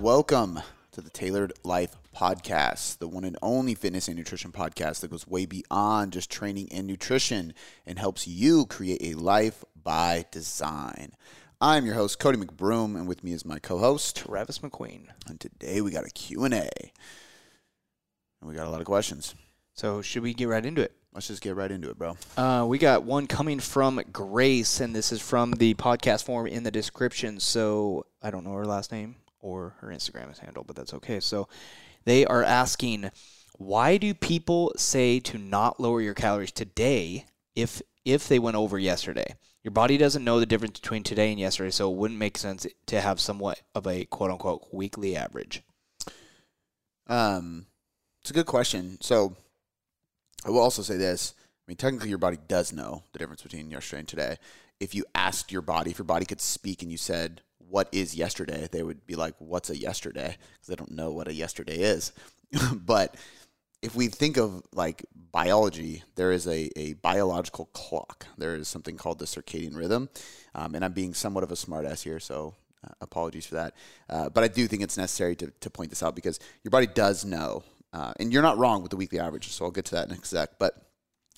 Welcome to the Tailored Life Podcast, the one and only fitness and nutrition podcast that goes way beyond just training and nutrition and helps you create a life by design. I'm your host, Cody McBroom, and with me is my co-host, Travis McQueen. And today we got a Q&A. And we got a lot of questions. So should we get right into it? Let's just get right into it, bro. Uh, we got one coming from Grace, and this is from the podcast form in the description. So I don't know her last name or her Instagram handle, but that's okay. So they are asking, why do people say to not lower your calories today if if they went over yesterday? Your body doesn't know the difference between today and yesterday, so it wouldn't make sense to have somewhat of a quote unquote weekly average. Um, it's a good question. So I will also say this. I mean, technically, your body does know the difference between yesterday and today. If you asked your body, if your body could speak and you said, What is yesterday? they would be like, What's a yesterday? Because they don't know what a yesterday is. but if we think of like biology, there is a, a biological clock. There is something called the circadian rhythm. Um, and I'm being somewhat of a smartass here, so uh, apologies for that. Uh, but I do think it's necessary to, to point this out because your body does know uh, and you're not wrong with the weekly average, so I'll get to that in a sec. But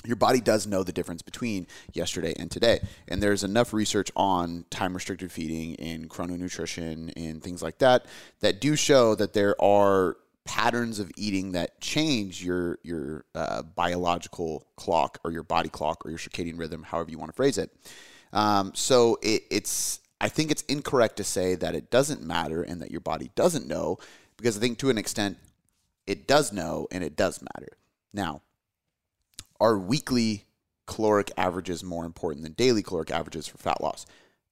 your body does know the difference between yesterday and today. And there's enough research on time restricted feeding and chrononutrition and things like that that do show that there are patterns of eating that change your your uh, biological clock or your body clock or your circadian rhythm, however you want to phrase it. Um, so it, it's I think it's incorrect to say that it doesn't matter and that your body doesn't know because I think to an extent it does know and it does matter. Now, are weekly caloric averages more important than daily caloric averages for fat loss?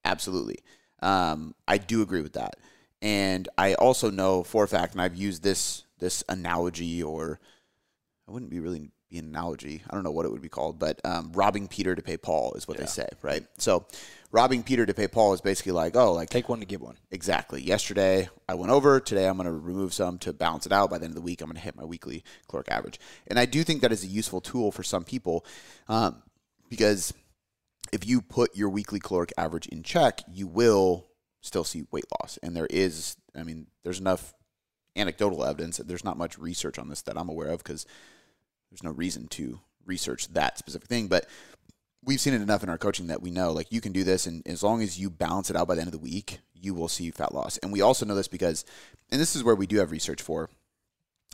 Absolutely. Um, I do agree with that. And I also know for a fact, and I've used this this analogy, or I wouldn't be really be an analogy. I don't know what it would be called, but um, robbing Peter to pay Paul is what yeah. they say, right? So robbing Peter to pay Paul is basically like, oh, like take one to give one. Exactly. Yesterday I went over. Today I'm going to remove some to balance it out. By the end of the week, I'm going to hit my weekly caloric average. And I do think that is a useful tool for some people um, because if you put your weekly caloric average in check, you will still see weight loss. And there is, I mean, there's enough anecdotal evidence. There's not much research on this that I'm aware of because there's no reason to research that specific thing. But we've seen it enough in our coaching that we know like you can do this and as long as you balance it out by the end of the week you will see fat loss and we also know this because and this is where we do have research for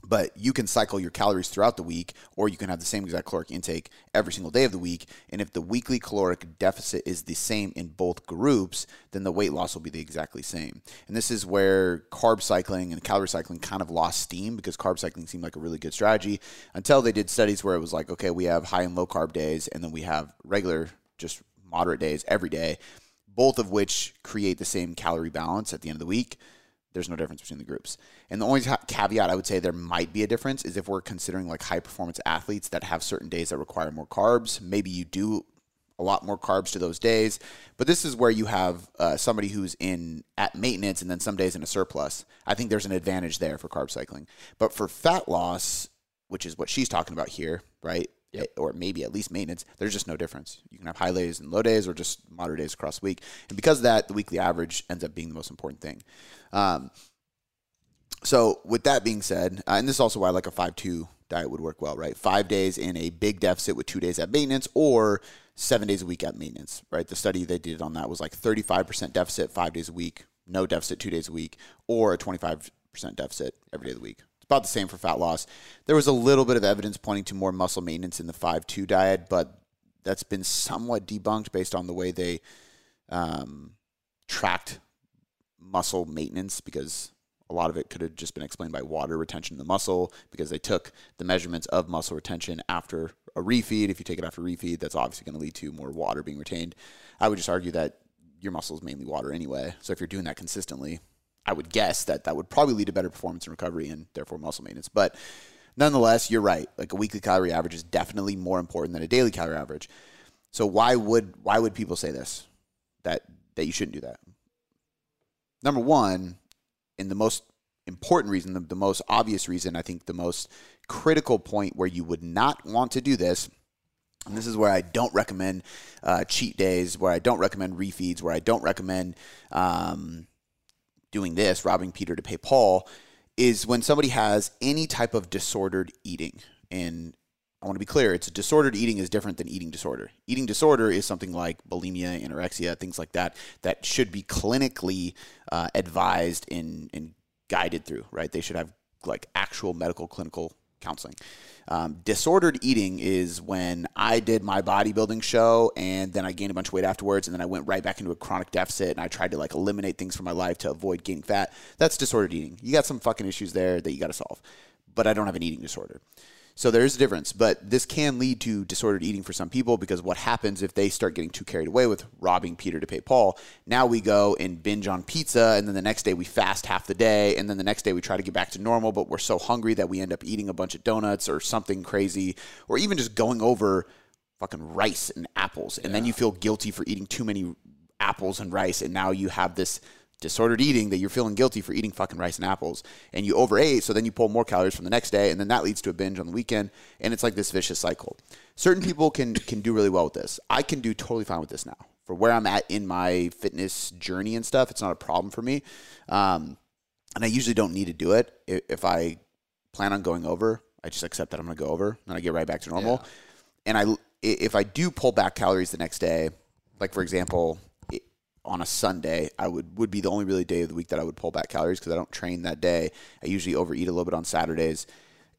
but you can cycle your calories throughout the week or you can have the same exact caloric intake every single day of the week. And if the weekly caloric deficit is the same in both groups then the weight loss will be the exactly same. And this is where carb cycling and calorie cycling kind of lost steam because carb cycling seemed like a really good strategy until they did studies where it was like okay we have high and low carb days and then we have regular just moderate days every day both of which create the same calorie balance at the end of the week there's no difference between the groups. And the only caveat I would say there might be a difference is if we're considering like high performance athletes that have certain days that require more carbs. Maybe you do a lot more carbs to those days. But this is where you have uh, somebody who's in at maintenance and then some days in a surplus. I think there's an advantage there for carb cycling. But for fat loss, which is what she's talking about here, right? Yep. Or maybe at least maintenance, there's just no difference. You can have high days and low days or just moderate days across the week. And because of that, the weekly average ends up being the most important thing. Um, so with that being said, uh, and this is also why I like a five two diet would work well, right? Five days in a big deficit with two days at maintenance, or seven days a week at maintenance, right? The study they did on that was like 35% deficit five days a week, no deficit two days a week, or a 25% deficit every day of the week. It's about the same for fat loss. There was a little bit of evidence pointing to more muscle maintenance in the five two diet, but that's been somewhat debunked based on the way they um, tracked muscle maintenance because a lot of it could have just been explained by water retention in the muscle because they took the measurements of muscle retention after a refeed. If you take it after refeed, that's obviously going to lead to more water being retained. I would just argue that your muscle is mainly water anyway. So if you're doing that consistently, I would guess that that would probably lead to better performance and recovery and therefore muscle maintenance. But nonetheless, you're right. Like a weekly calorie average is definitely more important than a daily calorie average. So why would why would people say this? That that you shouldn't do that? number one, and the most important reason, the, the most obvious reason, I think the most critical point where you would not want to do this and this is where I don't recommend uh, cheat days, where I don't recommend refeeds, where I don't recommend um, doing this, robbing Peter to pay Paul, is when somebody has any type of disordered eating. And I want to be clear, it's disordered eating is different than eating disorder. Eating disorder is something like bulimia, anorexia, things like that, that should be clinically uh, advised and, and guided through, right? They should have like actual medical clinical counseling. Um, disordered eating is when I did my bodybuilding show and then I gained a bunch of weight afterwards and then I went right back into a chronic deficit and I tried to like eliminate things from my life to avoid gaining fat. That's disordered eating. You got some fucking issues there that you got to solve. But I don't have an eating disorder. So there is a difference, but this can lead to disordered eating for some people because what happens if they start getting too carried away with robbing Peter to pay Paul? Now we go and binge on pizza, and then the next day we fast half the day, and then the next day we try to get back to normal, but we're so hungry that we end up eating a bunch of donuts or something crazy, or even just going over fucking rice and apples, and then you feel guilty for eating too many apples and rice, and now you have this disordered eating that you're feeling guilty for eating fucking rice and apples and you overate so then you pull more calories from the next day and then that leads to a binge on the weekend and it's like this vicious cycle. Certain people can can do really well with this. I can do totally fine with this now. For where i'm at in my fitness journey and stuff it's not a problem for me. Um, and i usually don't need to do it. If i plan on going over i just accept that i'm going to go over and i get right back to normal. And i if i do pull back calories the next day like for example on a Sunday, I would would be the only really day of the week that I would pull back calories because I don't train that day. I usually overeat a little bit on Saturdays.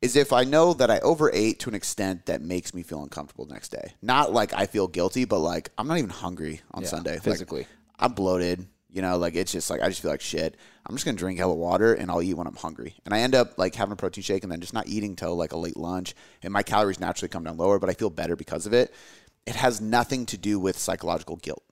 Is if I know that I overate to an extent that makes me feel uncomfortable the next day. Not like I feel guilty, but like I'm not even hungry on Yeah, Sunday. Like, physically. I'm bloated. You know, like it's just like I just feel like shit. I'm just gonna drink hella water and I'll eat when I'm hungry. And I end up like having a protein shake and then just not eating till like a late lunch. And my calories naturally come down lower, but I feel better because of it. It has nothing to do with psychological guilt.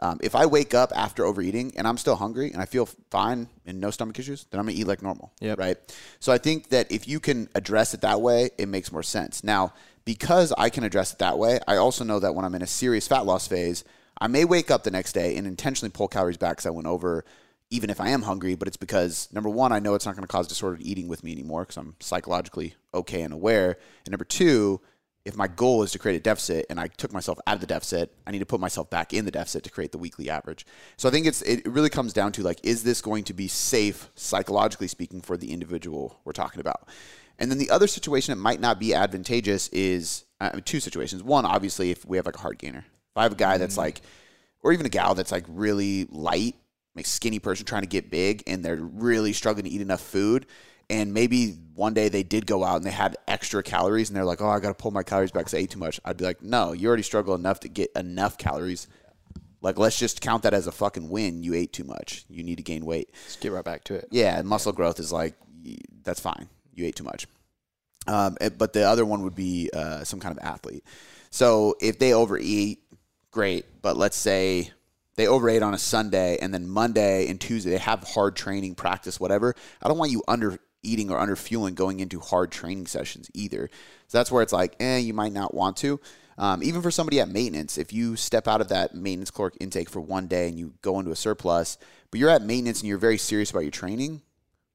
Um, if I wake up after overeating and I'm still hungry and I feel fine and no stomach issues, then I'm gonna eat like normal. Yep. Right. So I think that if you can address it that way, it makes more sense. Now, because I can address it that way, I also know that when I'm in a serious fat loss phase, I may wake up the next day and intentionally pull calories back because I went over, even if I am hungry. But it's because number one, I know it's not going to cause disordered eating with me anymore because I'm psychologically okay and aware. And number two, if my goal is to create a deficit and I took myself out of the deficit, I need to put myself back in the deficit to create the weekly average. So I think it's it really comes down to like, is this going to be safe psychologically speaking for the individual we're talking about? And then the other situation that might not be advantageous is uh, two situations. One, obviously, if we have like a hard gainer, if I have a guy that's like, or even a gal that's like really light, like skinny person trying to get big, and they're really struggling to eat enough food, and maybe one day they did go out and they had extra calories, and they're like, oh, I got to pull my calories back because I ate too much. I'd be like, no, you already struggle enough to get enough calories. Like, let's just count that as a fucking win. You ate too much. You need to gain weight. Just get right back to it. Yeah, and muscle growth is like that's fine. You ate too much. Um, eh, but the other one would be uh, some kind of athlete. So if they overeat, great. But let's say they overate on a Sunday and then Monday and Tuesday they have hard training, practice, whatever. I don't want you under eating or under fueling going into hard training sessions either. So that's where it's like, eh, you might not want to. Um, even for somebody at maintenance, if you step out of that maintenance caloric intake for one day and you go into a surplus, but you're at maintenance and you're very serious about your training,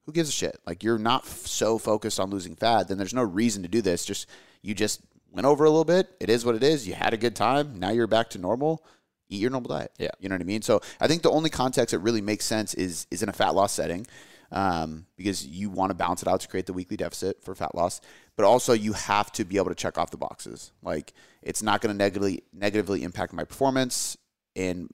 who gives a shit? Like you're not f- so focused on losing fat, then there's no reason to do this. Just you just went over a little bit. It is what it is. You had a good time. Now you're back to normal. Eat your normal diet. Yeah. you know what I mean. So I think the only context that really makes sense is is in a fat loss setting, um, because you want to balance it out to create the weekly deficit for fat loss. But also you have to be able to check off the boxes. Like it's not going to negatively negatively impact my performance, and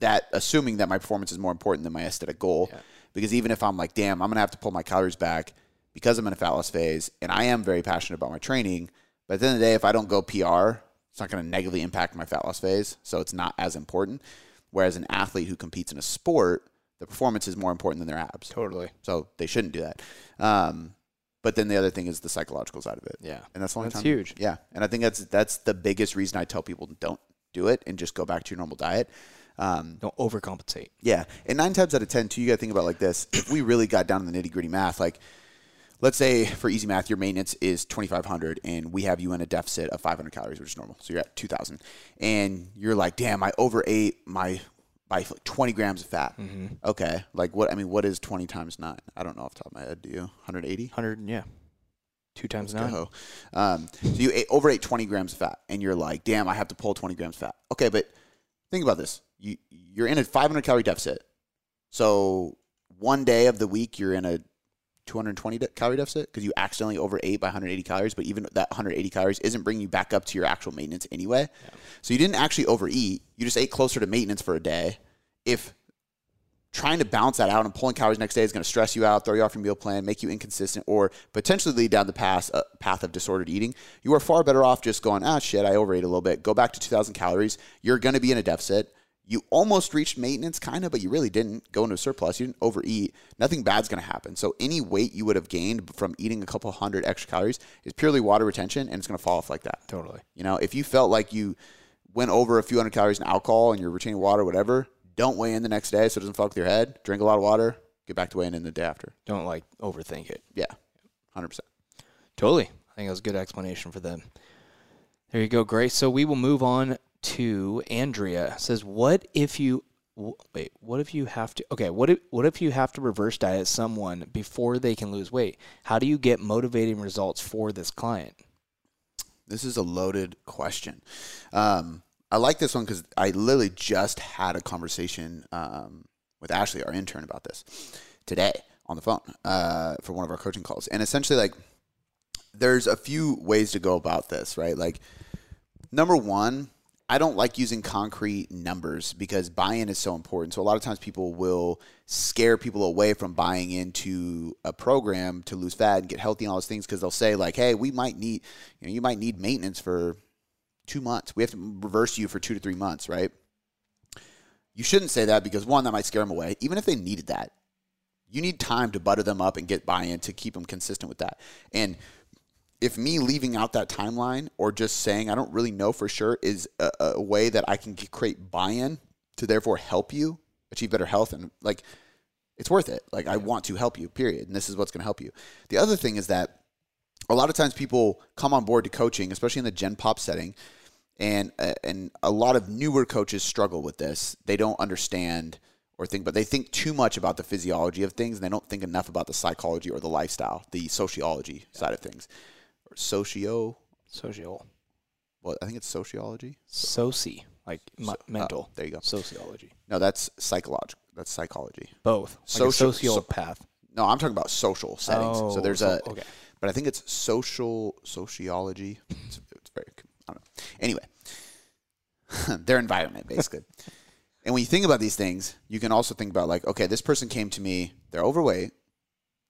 that assuming that my performance is more important than my aesthetic goal. Yeah. Because even if I'm like, damn, I'm gonna have to pull my calories back because I'm in a fat loss phase, and I am very passionate about my training. But at the end of the day, if I don't go PR, it's not gonna negatively impact my fat loss phase, so it's not as important. Whereas an athlete who competes in a sport, the performance is more important than their abs, Totally. so they shouldn't do that. Um, but then the other thing is the psychological side of it, Yeah. and that's the only That's time- huge. Yeah, and I think that's that's the biggest reason I tell people don't do it and just go back to your normal diet. Um, Don't overcompensate. yeah, and nine times out of ten, too, you got to think about like this: if we really got down to the nitty gritty math, like let's say for easy math, your maintenance is twenty five hundred, and we have you in a deficit of five hundred calories, which is normal, so you're at two thousand, and you're like, damn, I overate my by like twenty grams of fat. Okay, like what? I mean, what is twenty times nine? I don't know off the top of my head. Do you? One hundred eighty? 100, yeah. Two times nine. Go. Um, so you ate, overate 20 grams of fat, and you're like, damn, I have to pull 20 grams of fat. Okay, but think about this. You, you're in a 500 calorie deficit. So one day of the week you're in a 220 de- calorie deficit because you accidentally overate by 180 calories, but even that 180 calories isn't bringing you back up to your actual maintenance anyway. So you didn't actually overeat. You just ate closer to maintenance for a day. If trying to balance that out and pulling calories next day is going to stress you out, throw you off your meal plan, make you inconsistent, or potentially lead down the path, uh, path of disordered eating, you are far better off just going, ah, shit, I overate a little bit. Go back to 2,000 calories. You're going to be in a deficit. You almost reached maintenance, kind of, but you really didn't go into a surplus. You didn't overeat. Nothing bad's going to happen. So any weight you would have gained from eating a couple hundred extra calories is purely water retention, and it's going to fall off like that. Totally. You know, if you felt like you went over a few hundred calories in alcohol and you're retaining water, whatever, don't weigh in the next day so it doesn't fuck with your head. Drink a lot of water. Get back to weighing in the day after. Don't like overthink it. Yeah, hundred percent. Totally. I think that was a good explanation for them. There you go, Grace. So we will move on to Andrea. Says, "What if you wait? What if you have to? Okay, what if what if you have to reverse diet someone before they can lose weight? How do you get motivating results for this client?" This is a loaded question. Um, I like this one because I literally just had a conversation um, with Ashley, our intern, about this today on the phone uh, for one of our coaching calls. And essentially, like, there's a few ways to go about this, right? Like, number one, I don't like using concrete numbers because buy-in is so important. So a lot of times people will scare people away from buying into a program to lose fat and get healthy and all those things because they'll say like, "Hey, we might need, you know, you might need maintenance for two months. We have to reverse you for two to three months, right?" You shouldn't say that because one, that might scare them away. Even if they needed that, you need time to butter them up and get buy-in to keep them consistent with that. And if me leaving out that timeline or just saying I don't really know for sure is a, a way that I can create buy-in to therefore help you achieve better health and like it's worth it. Like I want to help you, period. And this is what's going to help you. The other thing is that a lot of times people come on board to coaching, especially in the Gen Pop setting, and uh, and a lot of newer coaches struggle with this. They don't understand or think, but they think too much about the physiology of things, and they don't think enough about the psychology or the lifestyle, the sociology side of things or socio. Social, Well, I think it's sociology. soci, like So- oh, mental. there you go. Sociology. No, that's psychological. That's psychology. Both. Like Social- a sociopath. No, I'm talking about social settings. so Oh, there's so- a, okay. but I think it's social sociology. It's, it's very, I don't know. Anyway, their environment basically. and when you think about these things, you can also think about like, okay, this person came to me, they're overweight,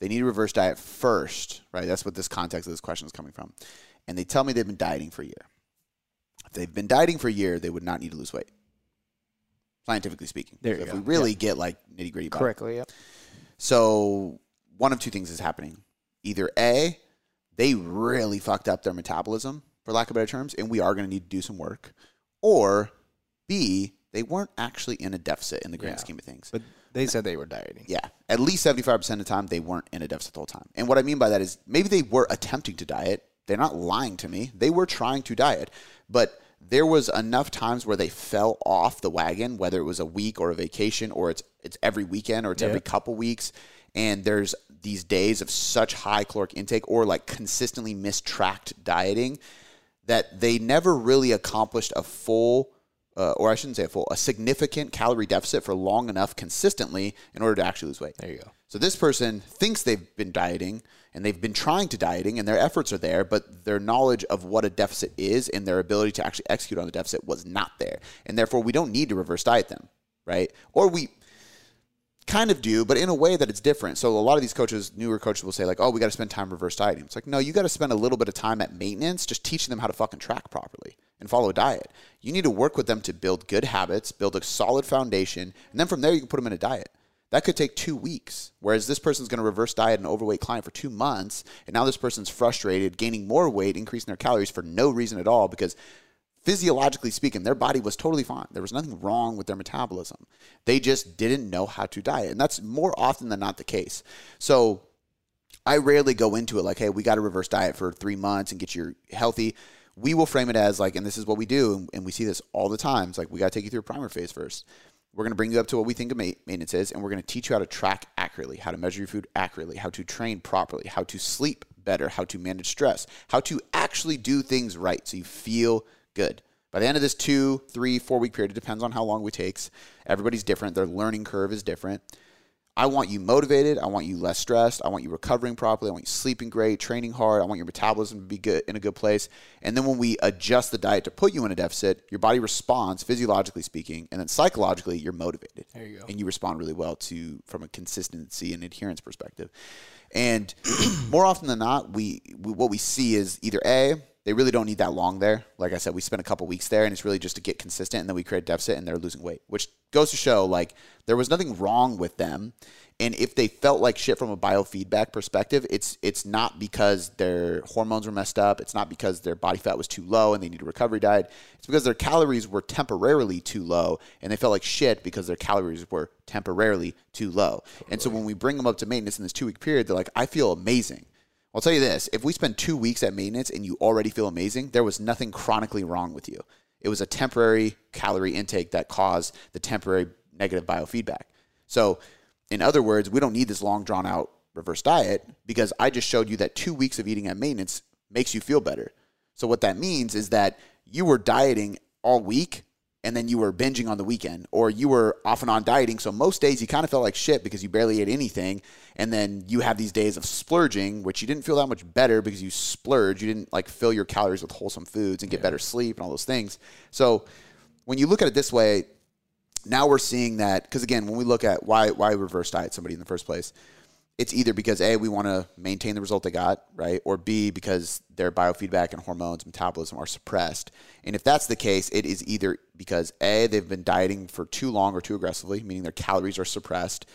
they need a reverse diet first, right? That's what this context of this question is coming from, and they tell me they've been dieting for a year. If they've been dieting for a year, they would not need to lose weight. Scientifically speaking, There So if go. we really get like nitty gritty, Correctly. Yep. so one of two things is happening. Either A, they really fucked up their metabolism, for lack of better terms, and we are going to need to do some work. Or B, they weren't actually in a deficit in the grand Yeah. scheme of things. But they said they were dieting. Yeah, at least 75% of the time, they weren't in a deficit the whole time. And what I mean by that is maybe they were attempting to diet. They're not lying to me. They were trying to diet. But there was enough times where they fell off the wagon, whether it was a week or a vacation or it's it's every weekend or it's Yeah. every couple weeks. And there's these days of such high caloric intake or like consistently mistracked dieting that they never really accomplished a full, uh, or I shouldn't say a full, a significant calorie deficit for long enough consistently in order to actually lose weight. There you go. So this person thinks they've been dieting and they've been trying to dieting and their efforts are there, but their knowledge of what a deficit is and their ability to actually execute on the deficit was not there. And therefore we don't need to reverse diet them, right? Or we kind of do, but in a way that it's different. So a lot of these coaches, newer coaches will say like, "Oh, we got to spend time reverse dieting." It's like, "No, you got to spend a little bit of time at maintenance just teaching them how to fucking track properly and follow a diet. You need to work with them to build good habits, build a solid foundation, and then from there you can put them in a diet. That could take 2 weeks. Whereas this person's going to reverse diet an overweight client for 2 months, and now this person's frustrated, gaining more weight, increasing their calories for no reason at all because physiologically speaking, their body was totally fine. There was nothing wrong with their metabolism. They just didn't know how to diet. And that's more often than not the case. So I rarely go into it like, hey, we got to reverse diet for three months and get you healthy. We will frame it as like, and this is what we do, and, we see this all the time. It's like, we got to take you through a primer phase first. We're going to bring you up to what we think of maintenance is, and we're going to teach you how to track accurately, how to measure your food accurately, how to train properly, how to sleep better, how to manage stress, how to actually do things right so you feel good. By the end of this two, three, four week period, it depends on how long it takes. Everybody's different. Their learning curve is different. I want you motivated. I want you less stressed. I want you recovering properly. I want you sleeping great, training hard. I want your metabolism to be good in a good place. And then when we adjust the diet to put you in a deficit, your body responds physiologically speaking, and then psychologically you're motivated. There you go. And you respond really well to from a consistency and adherence perspective. And more often than not, we, we what we see is either a they really don't need that long there. Like I said, we spent a couple weeks there, and it's really just to get consistent, and then we create a deficit, and they're losing weight, which goes to show like there was nothing wrong with them. And if they felt like shit from a biofeedback perspective, it's it's not because their hormones were messed up. It's not because their body fat was too low and they need a recovery diet. It's because their calories were temporarily too low and they felt like shit because their calories were temporarily too low. And so when we bring them up to maintenance in this two week period, they're like, I feel amazing. I'll tell you this if we spend two weeks at maintenance and you already feel amazing, there was nothing chronically wrong with you. It was a temporary calorie intake that caused the temporary negative biofeedback. So, in other words, we don't need this long drawn out reverse diet because I just showed you that two weeks of eating at maintenance makes you feel better. So, what that means is that you were dieting all week and then you were binging on the weekend, or you were off and on dieting. So most days you kind of felt like shit because you barely ate anything, and then you have these days of splurging, which you didn't feel that much better because you splurged. You didn't like fill your calories with wholesome foods and get better sleep and all those things. So when you look at it this way, now we're seeing that because again, when we look at why why reverse diet somebody in the first place, it's either because a we want to maintain the result they got right or b because their biofeedback and hormones metabolism are suppressed. And if that's the case it is either because a they've been dieting for too long or too aggressively meaning their calories are suppressed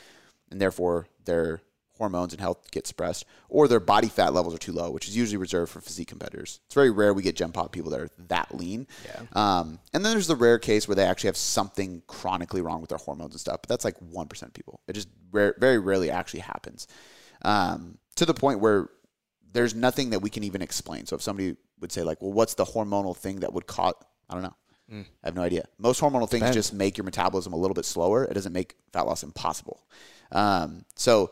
and therefore their hormones and health get suppressed or their body fat levels are too low which is usually reserved for physique competitors it's very rare we get gen pop people that are that lean Yeah. um, and then there's the rare case where they actually have something chronically wrong with their hormones and stuff, but that's like 1% of people. It just rare, very rarely actually happens um, to the point where there's nothing that we can even explain. So if somebody would say, like, well, what's the hormonal thing that would cause, I don't know. I have no idea. Most hormonal things Depends. just make your metabolism a little bit slower. It doesn't make fat loss impossible. Um, so,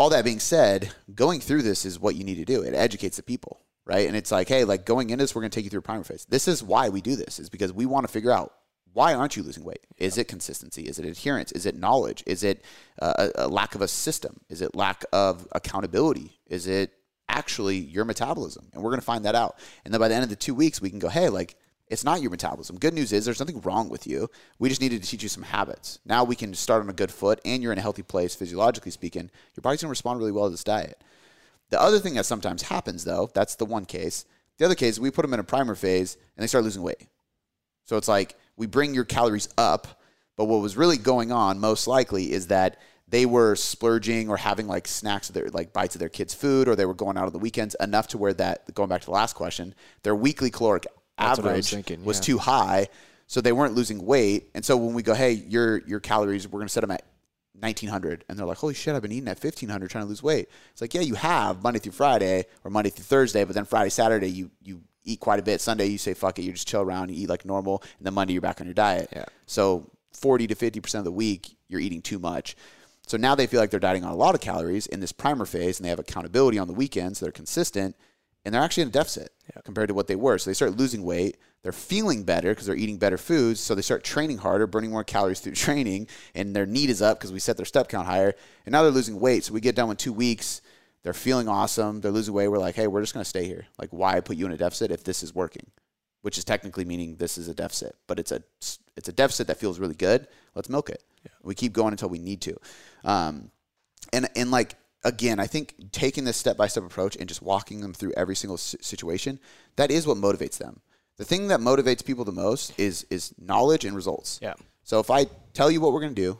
all that being said, going through this is what you need to do. It educates the people, right? And it's like, hey, like going into this, we're going to take you through a primer phase. This is why we do this, is because we want to figure out why aren't you losing weight? Is it consistency? Is it adherence? Is it knowledge? Is it uh, a, lack of a system? Is it lack of accountability? Is it actually your metabolism? And we're going to find that out. And then by the end of the two weeks, we can go, hey, like it's not your metabolism. Good news is there's nothing wrong with you. We just needed to teach you some habits. Now we can start on a good foot and you're in a healthy place, physiologically speaking. Your body's going to respond really well to this diet. The other thing that sometimes happens, though, that's the one case. The other case, we put them in a primer phase and they start losing weight. So it's like we bring your calories up, but what was really going on most likely is that they were splurging or having like snacks of their like bites of their kids' food, or they were going out on the weekends enough to where that going back to the last question, their weekly caloric That's what was average was yeah. too high, so they weren't losing weight. And so when we go, hey, your your calories, we're gonna set them at 1900 and they're like holy shit i've been eating at 1500 trying to lose weight it's like yeah you have monday through friday or monday through thursday but then friday saturday you you eat quite a bit sunday you say fuck it you just chill around you eat like normal and then monday you're back on your diet Yeah. so 40 to 50% of the week you're eating too much so now they feel like they're dieting on a lot of calories in this primer phase and they have accountability on the weekends so they're consistent and they're actually in a deficit compared to what they were. So they start losing weight. They're feeling better because they're eating better foods. So they start training harder, burning more calories through training, and their need is up because we set their step count higher. And now they're losing weight. So we get done with two weeks. They're feeling awesome. They're losing weight. We're like, hey, we're just going to stay here. Like, why put you in a deficit if this is working? Which is technically meaning this is a deficit, but it's a it's a deficit that feels really good. Let's milk it. We keep going until we need to. Um, and and like again, I think taking this step by step approach and just walking them through every single situation, that is what motivates them. The thing that motivates people the most is is knowledge and results. Yeah. So if I tell you what we're going to do,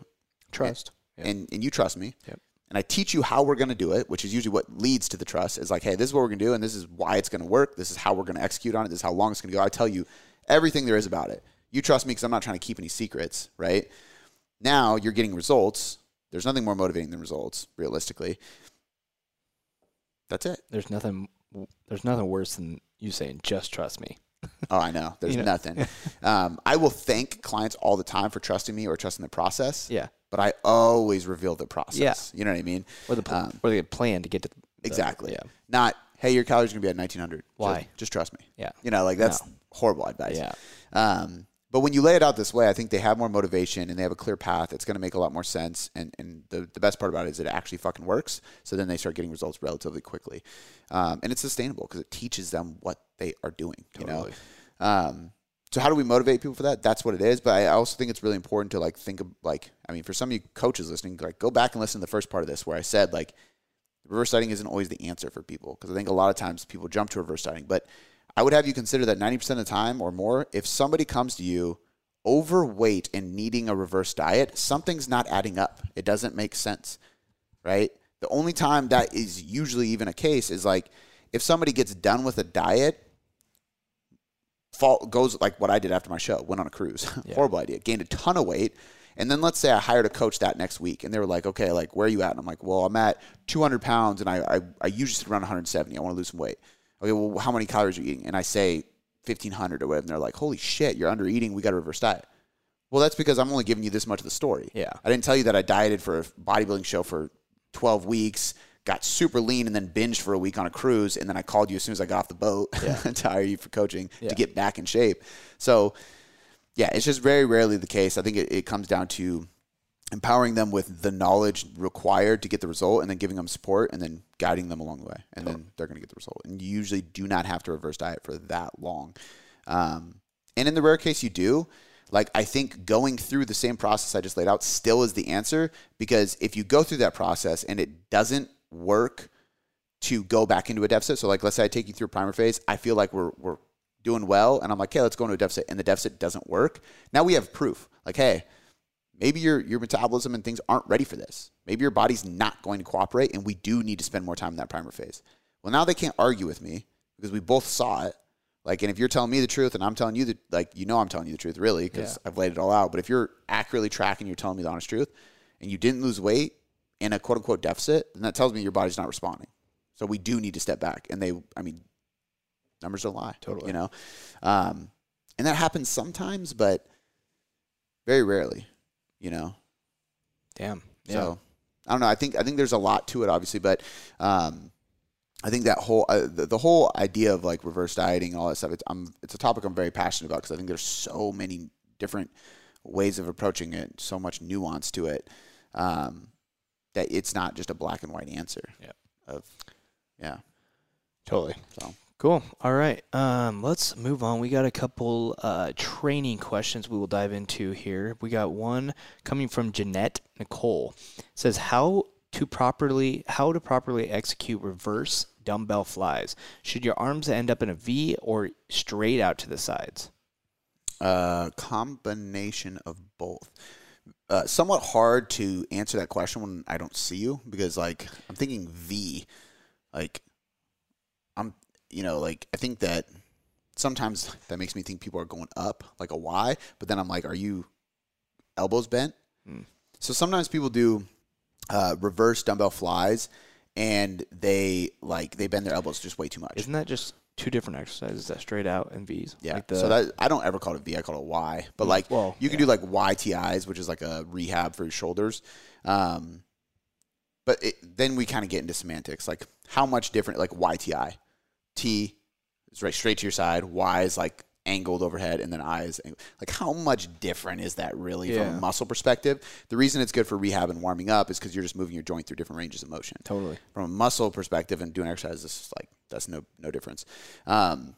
Trust. and, and and you trust me, Yep. and I teach you how we're going to do it, which is usually what leads to the trust. Is like, hey, this is what we're going to do, and this is why it's going to work. This is how we're going to execute on it. This is how long it's going to go. I tell you everything there is about it. You trust me because I'm not trying to keep any secrets, right? Now you're getting results. There's nothing more motivating than results, realistically. That's it. There's nothing. There's nothing worse than you saying just trust me. Oh, I know. There's You know. nothing. um, I will thank clients all the time for trusting me or trusting the process. Yeah. But I always reveal the process. Yeah. You know what I mean? Or the pl- Um, or the plan to get to the, Exactly. Yeah. Not, hey, your calories are going to be at 1900. Why? Just, just trust me. Yeah. You know, like that's No. horrible advice. Yeah. Um, but when you lay it out this way, I think they have more motivation and they have a clear path. It's going to make a lot more sense. And, and the, the best part about it is it actually fucking works. So then they start getting results relatively quickly. Um, and it's sustainable because it teaches them what they are doing, you Totally. know? Um, so how do we motivate people for that? That's what it is. But I also think it's really important to like think of like, I mean, for some of you coaches listening, like go back and listen to the first part of this where I said like reverse dieting isn't always the answer for people because I think a lot of times people jump to reverse dieting. But I would have you consider that 90% of the time or more, if somebody comes to you overweight and needing a reverse diet, something's not adding up. It doesn't make sense, right? The only time that is usually even a case is like if somebody gets done with a diet, fall goes like what I did after my show, went on a cruise. Horrible idea. Gained a ton of weight. And then let's say I hired a coach that next week and they were like, okay, like where are you at? And I'm like, well, I'm at 200 pounds and I, I, I usually sit around 170. I want to lose some weight. Okay, well, how many calories are you eating? And I say 1500 or whatever. And they're like, holy shit, you're under eating. We got to reverse diet. Well, that's because I'm only giving you this much of the story. Yeah. I didn't tell you that I dieted for a bodybuilding show for 12 weeks, got super lean, and then binged for a week on a cruise. And then I called you as soon as I got off the boat to hire you for coaching Yeah. to get back in shape. So, yeah, it's just very rarely the case. I think it, it comes down to empowering them with the knowledge required to get the result and then giving them support and then guiding them along the way. And then they're going to get the result. And you usually do not have to reverse diet for that long. Um, and in the rare case you do, like I think going through the same process I just laid out still is the answer because if you go through that process and it doesn't work to go back into a deficit, so like let's say I take you through a primer phase, I feel like we're we're doing well and I'm like, "Okay, let's go into a deficit." And the deficit doesn't work. Now we have proof. Like, "Hey, maybe your your metabolism and things aren't ready for this. Maybe your body's not going to cooperate and we do need to spend more time in that primer phase." Well, now they can't argue with me because we both saw it. Like, and if you're telling me the truth and I'm telling you that, like, you know, I'm telling you the truth, really, because Yeah. I've laid it all out. But if you're accurately tracking, you're telling me the honest truth, and you didn't lose weight in a quote unquote deficit, then that tells me your body's not responding. So we do need to step back. And they, I mean, numbers don't lie. Totally. You know, um, and that happens sometimes, but very rarely. You know, Damn. Yeah. so I don't know. I think I think there's a lot to it, obviously, but um, I think that whole uh, the, the whole idea of like reverse dieting and all that stuff. It's, I'm, it's a topic I'm very passionate about because I think there's so many different ways of approaching it, so much nuance to it, um, that it's not just a black and white answer. Yeah. Of yeah. Totally. So Cool. All right. Um, let's move on. We got a couple uh, training questions we will dive into here. We got one coming from Jeanette Nicole. It says how to properly how to properly execute reverse dumbbell flies. Should your arms end up in a V or straight out to the sides? uh, combination of both. Uh, somewhat hard to answer that question when I don't see you because like I'm thinking V, like I'm you know like I think that sometimes that makes me think people are going up like a Y, but then I'm like, are you elbows bent? Hmm. So sometimes people do uh, reverse dumbbell flies and they like they bend their elbows just way too much. Isn't that just two different exercises that straight out and V's? Yeah. Like the, so that I don't ever call it a V. I call it a Y. But like well, you can do like YTIs, which is like a rehab for your shoulders. Um, but it, then we kind of get into semantics, like how much different, like YTI, T is right straight to your side, Y is like angled overhead, and then I is ang- like how much different is that really from Yeah. a muscle perspective? The reason it's good for rehab and warming up is because you're just moving your joint through different ranges of motion totally. from a muscle perspective and doing exercise, this is like that's no no difference. Um,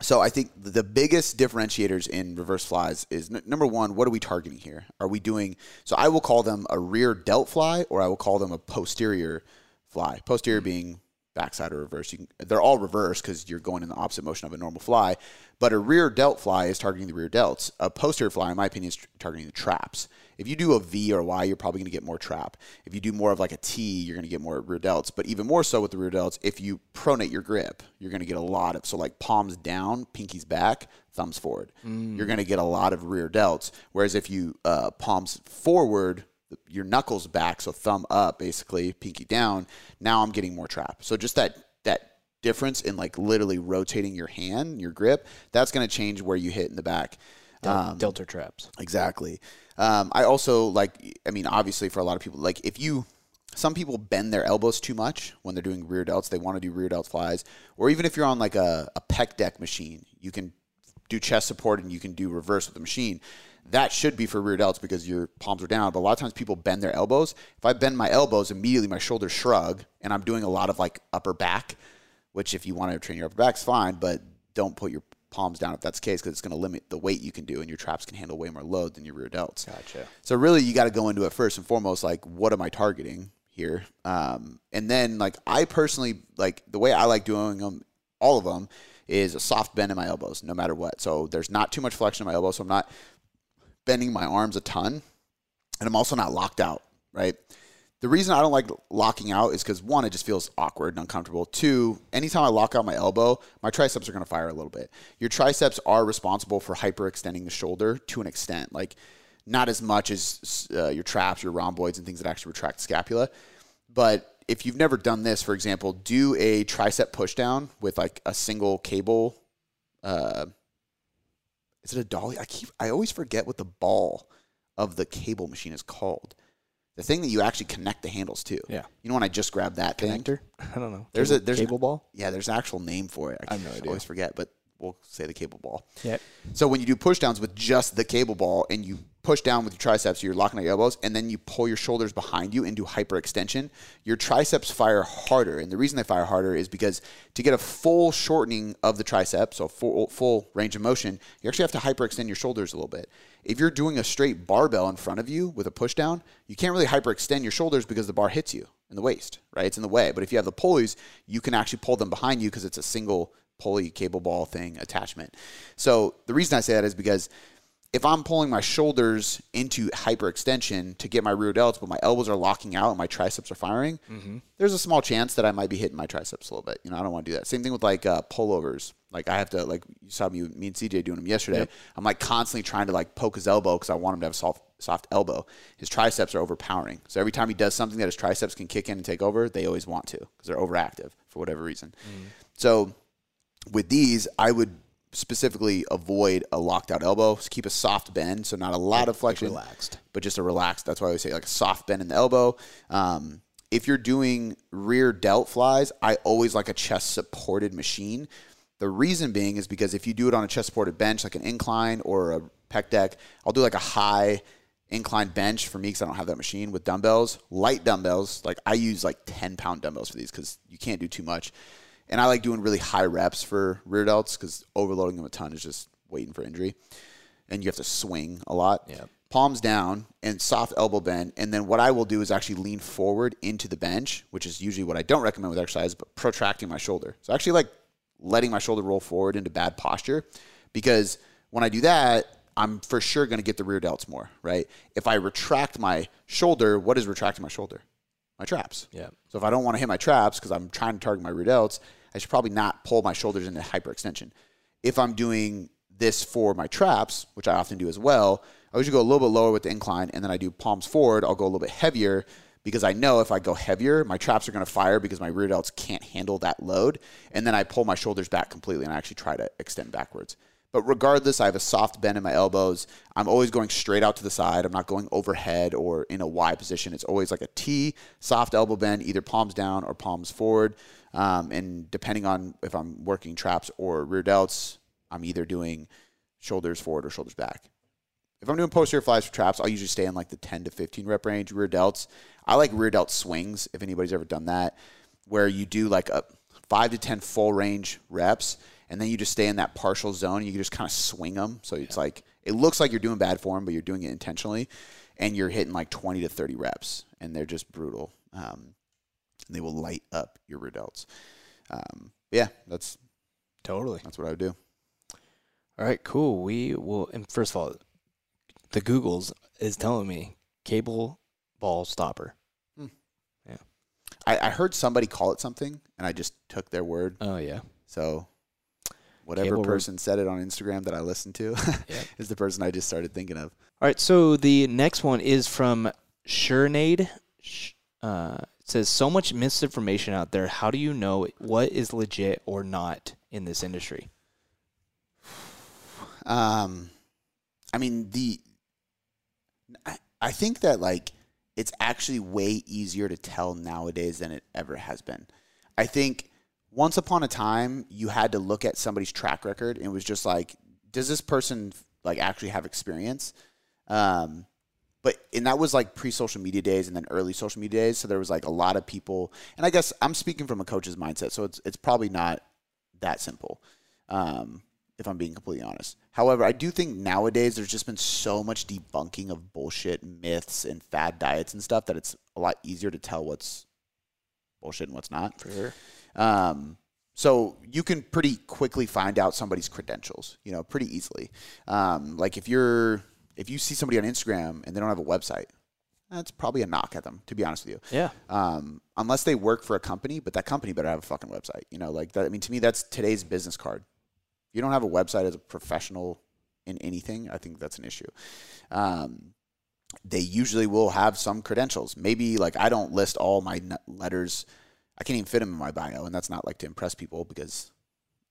so I think the biggest differentiators in reverse flies is n- number one, what are we targeting here? Are we doing? So I will call them a rear delt fly, or I will call them a posterior fly. Posterior being backside or reverse. You can, they're all reverse because you're going in the opposite motion of a normal fly. But a rear delt fly is targeting the rear delts. A posterior fly, in my opinion, is targeting the traps. If you do a V or a Y, you're probably going to get more trap. If you do more of like a T, you're going to get more rear delts. But even more so with the rear delts, if you pronate your grip, you're going to get a lot of so like palms down, pinkies back, thumbs forward. You're going to get a lot of rear delts. Whereas if you uh, palms forward, your knuckles back, so thumb up, basically pinky down. Now I'm getting more trap. So just that that difference in like literally rotating your hand, your grip, that's going to change where you hit in the back. Um, delta traps. Exactly. Um, I also like. I mean, obviously, for a lot of people, like if you, some people bend their elbows too much when they're doing rear delts. They want to do rear delt flies, or even if you're on like a, a pec deck machine, you can do chest support and you can do reverse with the machine. That should be for rear delts because your palms are down. But a lot of times people bend their elbows. If I bend my elbows, immediately my shoulders shrug, and I'm doing a lot of like upper back, which if you want to train your upper back is fine, but don't put your palms down if that's the case because it's going to limit the weight you can do, and your traps can handle way more load than your rear delts. Gotcha. So really, you got to go into it first and foremost, like what am I targeting here? Um, and then like I personally like the way I like doing them, all of them, is a soft bend in my elbows, no matter what. So there's not too much flexion in my elbow. so I'm not bending my arms a ton, and I'm also not locked out, right? The reason I don't like locking out is because one, it just feels awkward and uncomfortable. Two, anytime I lock out my elbow, my triceps are going to fire a little bit. Your triceps are responsible for hyperextending the shoulder to an extent, like not as much as uh, your traps, your rhomboids, and things that actually retract the scapula. But if you've never done this, for example, do a tricep push down with like a single cable. Uh, is it a dolly? I keep I always forget what the ball of the cable machine is called. The thing that you actually connect the handles to. Yeah. You know when I just grabbed that thing? Connector? I don't know. There's cable, a there's cable ball. Yeah, there's an actual name for it. I have no idea. always forget, but we'll say the cable ball. Yeah. So when you do push downs with just the cable ball and you push down with your triceps, you're locking out your elbows, and then you pull your shoulders behind you into hyperextension, your triceps fire harder. And the reason they fire harder is because to get a full shortening of the tricep, so full, full range of motion, you actually have to hyperextend your shoulders a little bit. If you're doing a straight barbell in front of you with a push down, you can't really hyperextend your shoulders because the bar hits you in the waist, right? It's in the way. But if you have the pulleys, you can actually pull them behind you because it's a single pulley cable ball thing attachment. So the reason I say that is because if I'm pulling my shoulders into hyperextension to get my rear delts, but my elbows are locking out and my triceps are firing, there's a small chance that I might be hitting my triceps a little bit. You know, I don't want to do that. Same thing with like uh, pullovers. Like I have to like you saw me me and CJ doing them yesterday. I'm like constantly trying to like poke his elbow because I want him to have a soft soft elbow. His triceps are overpowering. So every time he does something that his triceps can kick in and take over, they always want to because they're overactive for whatever reason. So with these, I would specifically avoid a locked out elbow. So keep a soft bend, so not a lot of flexion, relaxed. but just a relaxed. That's why I always say like a soft bend in the elbow. Um, if you're doing rear delt flies, I always like a chest supported machine. The reason being is because if you do it on a chest supported bench, like an incline or a pec deck, I'll do like a high incline bench for me because I don't have that machine with dumbbells, light dumbbells. Like I use like 10 pound dumbbells for these because you can't do too much. And I like doing really high reps for rear delts because overloading them a ton is just waiting for injury. And you have to swing a lot. Yeah. Palms down and soft elbow bend. And then what I will do is actually lean forward into the bench, which is usually what I don't recommend with exercise, but protracting my shoulder. So actually like letting my shoulder roll forward into bad posture because when I do that, I'm for sure going to get the rear delts more, right? If I retract my shoulder, what is retracting my shoulder? My traps. Yeah. So if I don't want to hit my traps because I'm trying to target my rear delts, I should probably not pull my shoulders into hyperextension. If I'm doing this for my traps, which I often do as well, I usually go a little bit lower with the incline, and then I do palms forward. I'll go a little bit heavier because I know if I go heavier, my traps are going to fire because my rear delts can't handle that load, and then I pull my shoulders back completely and I actually try to extend backwards. But regardless, I have a soft bend in my elbows. I'm always going straight out to the side. I'm not going overhead or in a Y position. It's always like a T, soft elbow bend, either palms down or palms forward. Um, and depending on if I'm working traps or rear delts, I'm either doing shoulders forward or shoulders back. If I'm doing posterior flies for traps, I'll usually stay in like the 10 to 15 rep range. Rear delts, I like rear delt swings if anybody's ever done that, where you do like a five to 10 full range reps, and then you just stay in that partial zone and you just kind of swing them. So it's like, it looks like you're doing bad form, but you're doing it intentionally, and you're hitting like 20 to 30 reps, and they're just brutal. Um, and they will light up your rear delts. Um, yeah, that's Totally. that's what I would do. All right, cool. We will. And first of all, the Google's is telling me cable ball stopper. I, I heard somebody call it something, and I just took their word. Oh yeah. So whatever Cable person said it on Instagram that I listened to Yep. is the person I just started thinking of. All right. So the next one is from Surenade. Sh- Uh, says so much misinformation out there. How do you know what is legit or not in this industry? Um, I mean the. I, I think that like it's actually way easier to tell nowadays than it ever has been. I think once upon a time you had to look at somebody's track record and it was just like, does this person like actually have experience? Um, but and that was like pre-social media days and then early social media days. So there was like a lot of people, and I guess I'm speaking from a coach's mindset, so it's it's probably not that simple. Um, if I'm being completely honest. However, I do think nowadays there's just been so much debunking of bullshit myths and fad diets and stuff that it's a lot easier to tell what's bullshit and what's not. For sure. Um, so you can pretty quickly find out somebody's credentials, you know, pretty easily. Um, like if you're if you see somebody on Instagram and they don't have a website, that's probably a knock at them, to be honest with you. Yeah. Um, unless they work for a company, but that company better have a fucking website. You know, like that. I mean, to me, that's today's business card. If you don't have a website as a professional in anything, I think that's an issue. Um, they usually will have some credentials. Maybe like I don't list all my n- letters. I can't even fit them in my bio, and that's not like to impress people because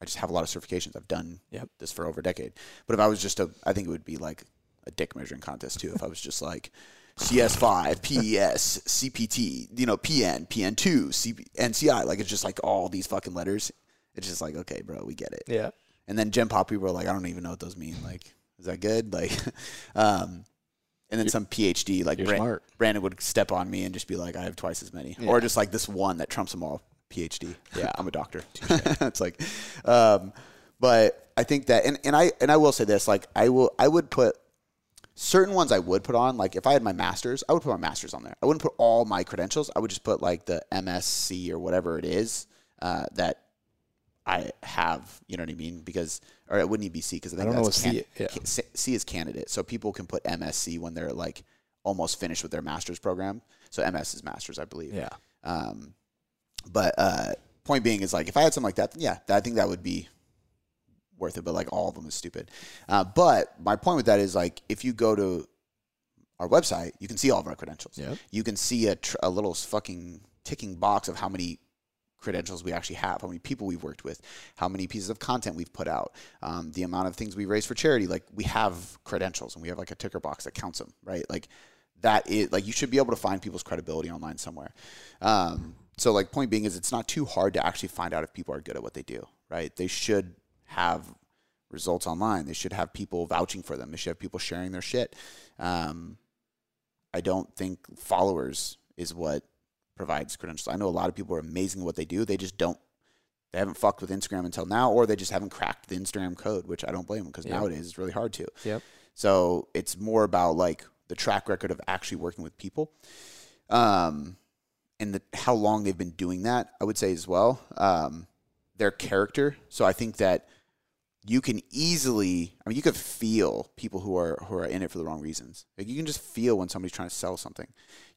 I just have a lot of certifications. I've done Yep. this for over a decade. But if I was just a, I think it would be like a dick measuring contest too. if I was just like CS5, PES, CPT, you know, PN, PN2, CP, NCI, like it's just like all these fucking letters. It's just like, okay, bro, we get it. Yeah. And then Gen Pop people are like, I don't even know what those mean. Like, is that good? Like, um, and then some PhD, like smart. Brandon would step on me and just be like, I have twice as many, Yeah. or just like this one that trumps them all. PhD. Yeah. I'm a doctor. it's like, um, but I think that, and, and I and I will say this, like I will, I would put certain ones I would put on. Like if I had my masters, I would put my masters on there. I wouldn't put all my credentials. I would just put like the MSc or whatever it is uh, that I have. You know what I mean? Because or it wouldn't even be C because I think don't know that's what can- C- yeah. C C is candidate, so people can put MSc when they're like almost finished with their master's program. So MS is masters, I believe. Yeah. Um, but uh, point being is like if I had something like that, yeah, I think that would be worth it. But like all of them is stupid. Uh, but my point with that is like if you go to our website, you can see all of our credentials. Yep. You can see a, tr- a little fucking ticking box of how many credentials we actually have, how many people we've worked with, how many pieces of content we've put out, um, the amount of things we raised for charity. Like we have credentials and we have like a ticker box that counts them, right? Like that is like you should be able to find people's credibility online somewhere. Um, so like point being is it's not too hard to actually find out if people are good at what they do, right? They should have results online. They should have people vouching for them. They should have people sharing their shit. Um, I don't think followers is what provides credentials. I know a lot of people are amazing at what they do. They just don't. They haven't fucked with Instagram until now, or they just haven't cracked the Instagram code, which I don't blame them because Yeah. nowadays it's really hard to. Yep. So it's more about like the track record of actually working with people, um, and the, how long they've been doing that. I would say as well, um, their character. So I think that you can easily, I mean, you could feel people who are who are in it for the wrong reasons. Like you can just feel when somebody's trying to sell something.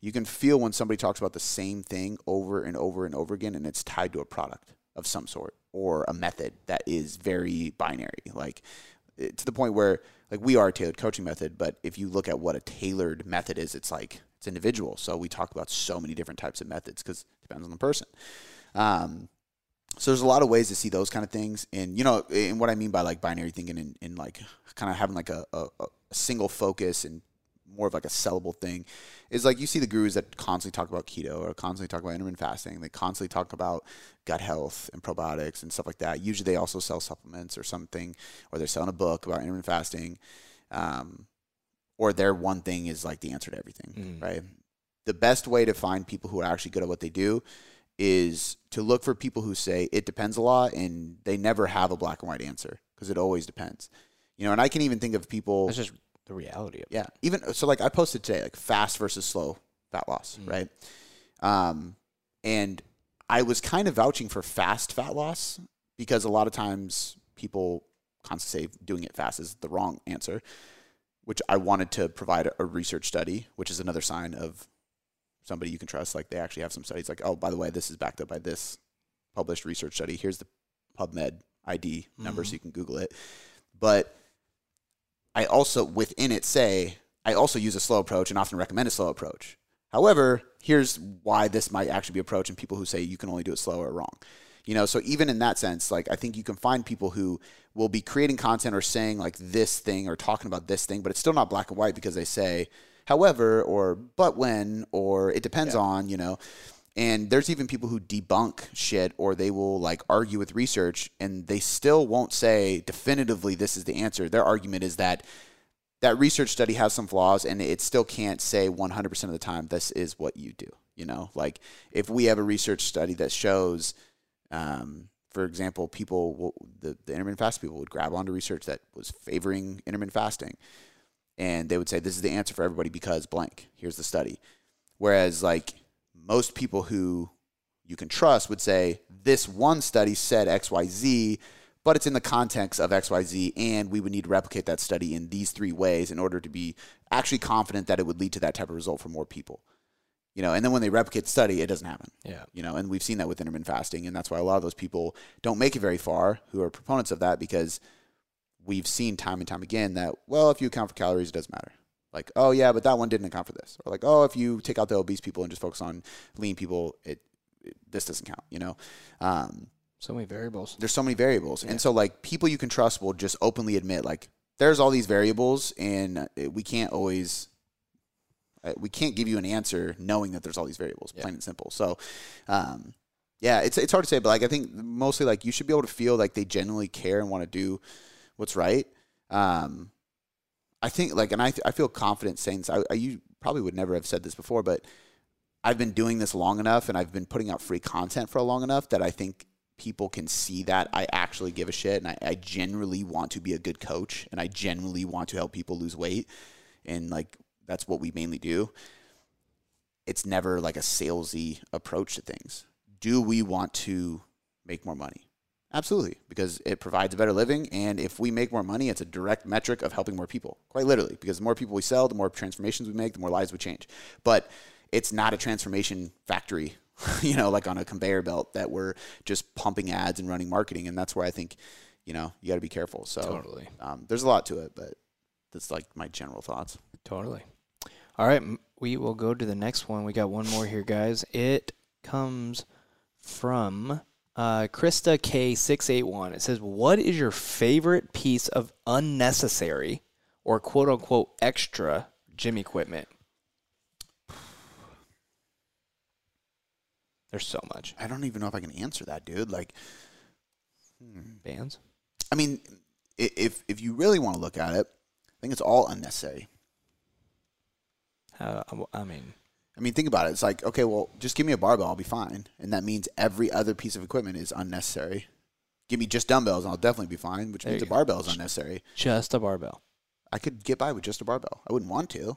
You can feel when somebody talks about the same thing over and over and over again, and it's tied to a product of some sort or a method that is very binary. Like to the point where like we are a tailored coaching method, but if you look at what a tailored method is, it's like it's individual. So we talk about so many different types of methods because it depends on the person. Um, so there's a lot of ways to see those kind of things, and you know, and what I mean by like binary thinking and, and like kind of having like a, a, a single focus and more of like a sellable thing is like you see the gurus that constantly talk about keto or constantly talk about intermittent fasting. They constantly talk about gut health and probiotics and stuff like that. Usually they also sell supplements or something, or they're selling a book about intermittent fasting. Um, or their one thing is like the answer to everything, Mm. right? The best way to find people who are actually good at what they do is to look for people who say it depends a lot and they never have a black and white answer because it always depends. You know, and I can even think of people That's just the reality of it. yeah. Even so, like I posted today, like fast versus slow fat loss, Mm. right? Um, and I was kind of vouching for fast fat loss because a lot of times people constantly say doing it fast is the wrong answer, which I wanted to provide a research study, which is another sign of somebody you can trust. Like they actually have some studies, like, oh, by the way, this is backed up by this published research study. Here's the PubMed ID number Mhm. so you can Google it. But I also within it say I also use a slow approach and often recommend a slow approach. However, here's why this might actually be approach and people who say you can only do it slow are wrong. You know, so even in that sense, like I think you can find people who will be creating content or saying like this thing or talking about this thing, but it's still not black and white because they say however or but when or it depends Yeah. on, you know. And there's even people who debunk shit or they will like argue with research and they still won't say definitively this is the answer. Their argument is that that research study has some flaws and it still can't say 100% of the time this is what you do. You know, like if we have a research study that shows, um, for example, people, will, the, the intermittent fast people would grab onto research that was favoring intermittent fasting and they would say this is the answer for everybody because blank. Here's the study. Whereas like most people who you can trust would say this one study said XYZ, but it's in the context of XYZ, and we would need to replicate that study in these three ways in order to be actually confident that it would lead to that type of result for more people. You know, and then when they replicate the study, it doesn't happen. Yeah. You know, and we've seen that with intermittent fasting, and that's why a lot of those people don't make it very far who are proponents of that because we've seen time and time again that, well, if you account for calories, it doesn't matter. Like, oh yeah, but that one didn't account for this. Or like, oh, if you take out the obese people and just focus on lean people, it, it this doesn't count. You know, um, So many variables. there's so many variables, Yeah. and so like people you can trust will just openly admit like there's all these variables, and uh, we can't always. uh, We can't give you an answer knowing that there's all these variables, Yeah. plain and simple. So, um, yeah, it's it's hard to say, but like I think mostly like you should be able to feel like they genuinely care and want to do what's right. Um, I think like, and I I feel confident saying this. I, I you probably would never have said this before, but I've been doing this long enough, and I've been putting out free content for long enough that I think people can see that I actually give a shit, and I, I genuinely want to be a good coach, and I genuinely want to help people lose weight, and like that's what we mainly do. It's never like a salesy approach to things. Do we want to make more money? Absolutely, because it provides a better living. And if we make more money, it's a direct metric of helping more people, quite literally, because the more people we sell, the more transformations we make, the more lives we change. But it's not a transformation factory, you know, like on a conveyor belt that we're just pumping ads and running marketing. And that's where I think, you know, you got to be careful. So Totally. um, there's a lot to it, but that's like my general thoughts. Totally. All right, we will go to the next one. We got one more here, guys. It comes from uh, Krista K six eight one. It says, "What is your favorite piece of unnecessary or quote unquote extra gym equipment?" There's so much I don't even know if I can answer that, dude. Like, bands. I mean, if if you really want to look at it, I think it's all unnecessary. Uh, I mean, I mean, think about it. It's like, okay, well, just give me a barbell, I'll be fine. And that means every other piece of equipment is unnecessary. Give me just dumbbells, and I'll definitely be fine, which There means a barbell is unnecessary. just a barbell. I could get by with just a barbell. I wouldn't want to.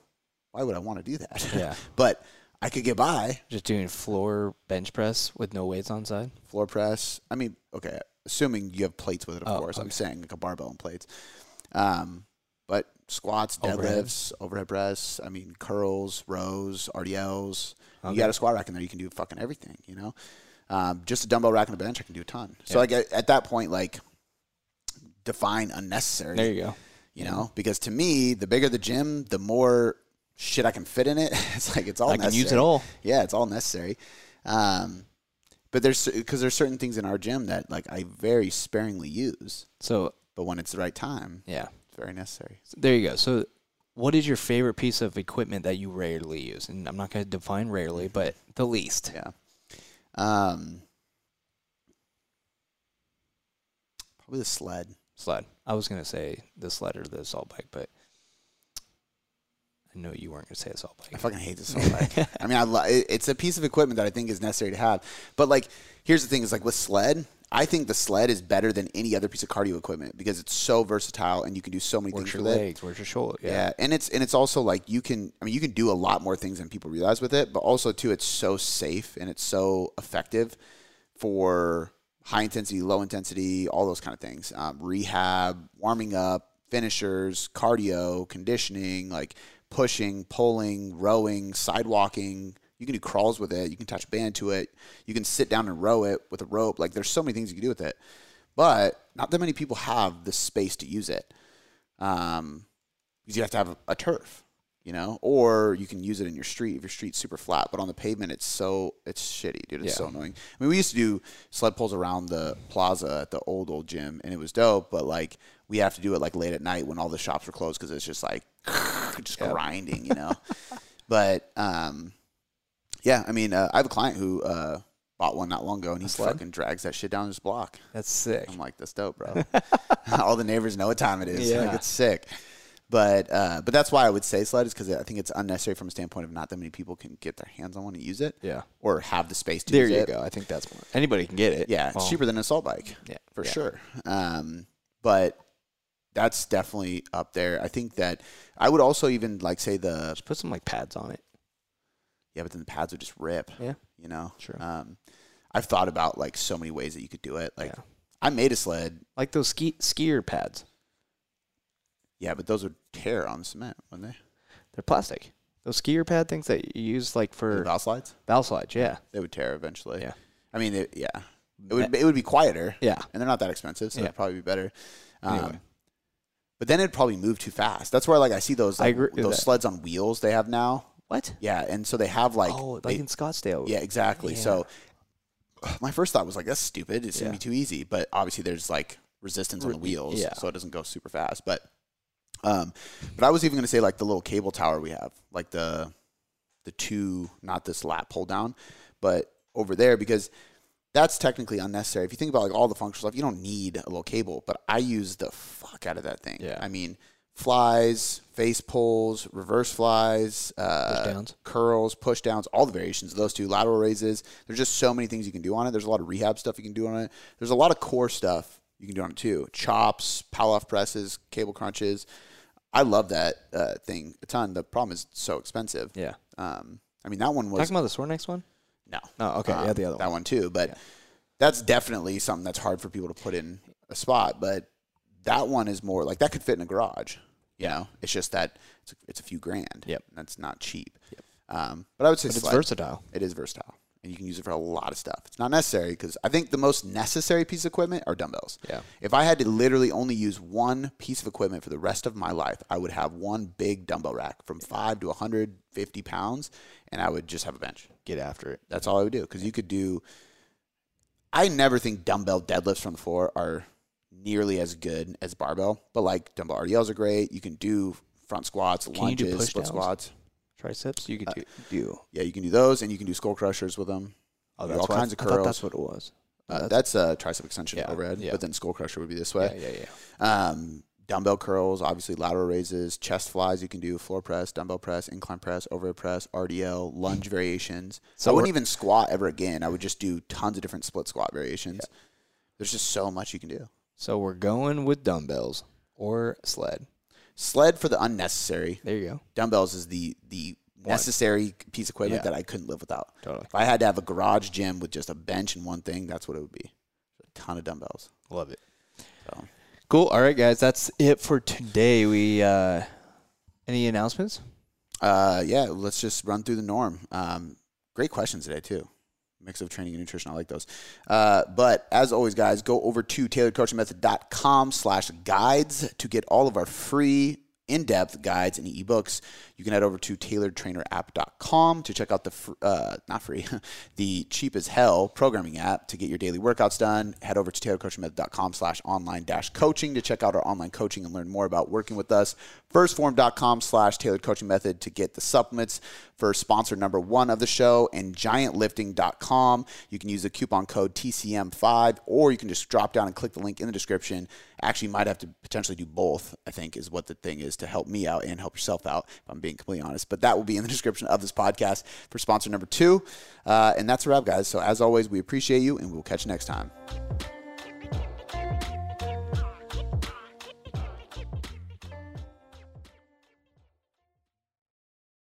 Why would I want to do that? Yeah. but I could get by. Just doing floor bench press with no weights on side. Floor press. I mean, okay, assuming you have plates with it, of Oh, course. I'm saying like a barbell and plates. Um, but squats, deadlifts, overhead press. I mean, curls, rows, RDLs. You got a squat rack in there. You can do fucking everything. You know, um, just a dumbbell rack and a bench. I can do a ton. So Yeah. like at, at that point, like define unnecessary. There you go. you know, because to me, the bigger the gym, the more shit I can fit in it. It's like it's all I can use it all. Yeah, it's all necessary. Um, but there's because there's certain things in our gym that like I very sparingly use, So but when it's the right time, yeah. Very necessary. There you go. So, what is your favorite piece of equipment that you rarely use? And I'm not going to define rarely, but the least. Yeah. Um, probably the sled. Sled. I was going to say the sled or the assault bike, but I know you weren't going to say assault bike. I fucking hate this whole bike. I mean, I lo- it's a piece of equipment that I think is necessary to have. But like, here's the thing: is like with sled, I think the sled is better than any other piece of cardio equipment because it's so versatile and you can do so many things your with it. legs? Where's your shoulder? Yeah. and it's and it's also like you can. I mean, you can do a lot more things than people realize with it. But also too, it's so safe and it's so effective for high intensity, low intensity, all those kind of things. Um, rehab, warming up, finishers, cardio, conditioning, like pushing, pulling, rowing, sidewalking. You can do crawls with it. You can attach a band to it. You can sit down and row it with a rope. Like there's so many things you can do with it. But not that many people have the space to use it. Um, because you have to have a, a turf, you know, or you can use it in your street if your street's super flat. But on the pavement, it's so it's shitty, dude. It's so annoying. I mean, we used to do sled pulls around the plaza at the old old gym, and it was dope. But like, we have to do it like late at night when all the shops are closed because it's just like just grinding, you know. but um, Yeah, I mean, uh, I have a client who uh, bought one not long ago, and he fucking drags that shit down his block. That's sick. I'm like, that's dope, bro. All the neighbors know what time it is. Yeah. Like, it's sick. But uh, but that's why I would say sled is because I think it's unnecessary from a standpoint of not that many people can get their hands on one and use it. Yeah. Or have the space to There use you it. go. I think that's more. Anybody can get it. Yeah, it's cheaper than an assault bike. Yeah, for yeah. sure. Um, but that's definitely up there. I think that I would also even like say the Just put some like pads on it. Yeah, but then the pads would just rip. Yeah. you know. Sure. Um, I've thought about like so many ways that you could do it. Like Yeah. I made a sled. Like those ski skier pads. Yeah, but those would tear on cement, wouldn't they? They're plastic. Those skier pad things that you use like The for Valslides. valve slides. Yeah. They would tear eventually. Yeah. I mean, it, yeah. It would it would be quieter. Yeah. and they're not that expensive, so Yeah. it'd probably be better. Um, Anyway. But then it'd probably move too fast. That's where like I see those like, those sleds on wheels they have now. What? Yeah, and so they have like oh, like they- in Scottsdale. yeah, exactly. Yeah. So my first thought was like that's stupid. It's gonna Yeah. be too easy. But obviously there's like resistance on the wheels, yeah. so it doesn't go super fast. But um, but I was even gonna say like the little cable tower we have, like the the two, not this lat pull down, but over there because that's technically unnecessary. If you think about like all the functional stuff, you don't need a little cable, but I use the fuck out of that thing. Yeah. I mean, flies, face pulls, reverse flies, uh, curls, push downs, all the variations of those two, lateral raises. There's just so many things you can do on it. There's a lot of rehab stuff you can do on it. There's a lot of core stuff you can do on it too. Chops, Pallof presses, cable crunches. I love that uh, thing a ton. The problem is it's so expensive. Yeah. Um, I mean, that one was Talking about the Sore Next one? no. Oh, okay. yeah, Um, the other that one. one too. But that's definitely something that's hard for people to put in a spot. But that one is more like that could fit in a garage. You know, it's just that it's a, it's a few grand. Yep. that's not cheap. Um, but I would say But it's versatile. It is versatile, and you can use it for a lot of stuff. It's not necessary because I think the most necessary piece of equipment are dumbbells. Yeah. If I had to literally only use one piece of equipment for the rest of my life, I would have one big dumbbell rack from five to 150 pounds, and I would just have a bench. Get after it. That's all I would do because you could do. I never think dumbbell deadlifts from the floor are nearly as good as barbell, but like dumbbell RDLs are great. You can do front squats, you do lunges, split squats. Triceps? You could Uh, do. do. Yeah, you can do those, and you can do skull crushers with them. Oh, that's all what I- kinds of I thought curls. that's what it was. Uh, that's a tricep extension Yeah, overhead, yeah. but then skull crusher would be this way. yeah, yeah. Um, dumbbell curls, obviously lateral raises, chest flies. You can do floor press, dumbbell press, incline press, overhead press, RDL, lunge variations. So I wouldn't even squat ever again. I would just do tons of different split squat variations. There's just so much you can do. So we're going with dumbbells or sled. Sled for the unnecessary. There you go. Dumbbells is the the necessary piece of equipment Yeah. that I couldn't live without. Totally. If I had to have a garage gym with just a bench and one thing, that's what it would be. A ton of dumbbells. Love it. So Cool. All right, guys. That's it for today. We uh any announcements? Uh, yeah, let's just run through the norm. Um, great questions today too. Mix of training and nutrition. I like those. Uh, but as always, guys, go over to tailoredcoachingmethod.com slash guides to get all of our free in-depth guides and ebooks. You can head over to tailoredtrainerapp.com to check out the fr- uh, not free, the cheap as hell programming app to get your daily workouts done. Head over to tailoredcoachingmethod.com slash online dash coaching to check out our online coaching and learn more about working with us. 1stphorm.com slash tailored coaching method to get the supplements for sponsor number one of the show and giantlifting.com. You can use the coupon code TCM5 or you can just drop down and click the link in the description. Actually, might have to potentially do both, I think, is what the thing is to help me out and help yourself out, if I'm being completely honest. But that will be in the description of this podcast for sponsor number two. Uh, and that's a wrap, guys. So as always, we appreciate you and we'll catch you next time.